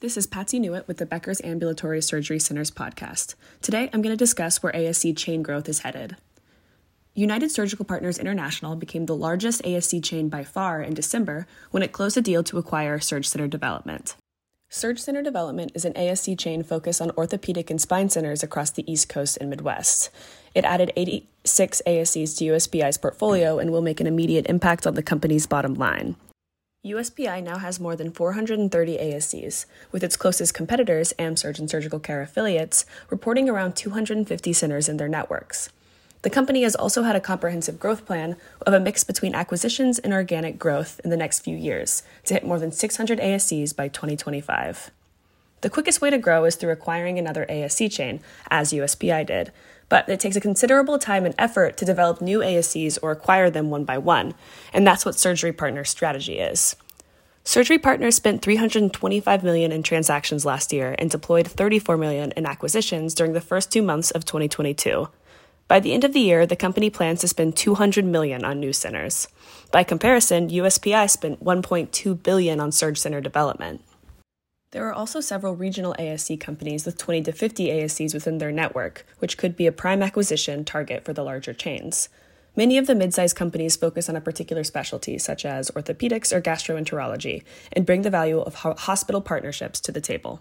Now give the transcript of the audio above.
This is Patsy Newitt with the Becker's Ambulatory Surgery Centers podcast. Today, I'm going to discuss where ASC chain growth is headed. United Surgical Partners International became the largest ASC chain by far in December when it closed a deal to acquire SurgCenter Development. SurgCenter Development is an ASC chain focused on orthopedic and spine centers across the East Coast and Midwest. It added 86 ASCs to USPI's portfolio and will make an immediate impact on the company's bottom line. USPI now has more than 430 ASCs, with its closest competitors, AmSurg and Surgical Care affiliates, reporting around 250 centers in their networks. The company has also had a comprehensive growth plan of a mix between acquisitions and organic growth in the next few years to hit more than 600 ASCs by 2025. The quickest way to grow is through acquiring another ASC chain, as USPI did, but it takes a considerable time and effort to develop new ASCs or acquire them one by one, and that's what Surgery Partners' strategy is. Surgery Partners spent 325 million in transactions last year and deployed 34 million in acquisitions during the first 2 months of 2022. By the end of the year, the company plans to spend 200 million on new centers. By comparison, USPI spent 1.2 billion on SurgCenter Development. There are also several regional ASC companies with 20 to 50 ASCs within their network, which could be a prime acquisition target for the larger chains. Many of the mid-sized companies focus on a particular specialty, such as orthopedics or gastroenterology, and bring the value of hospital partnerships to the table.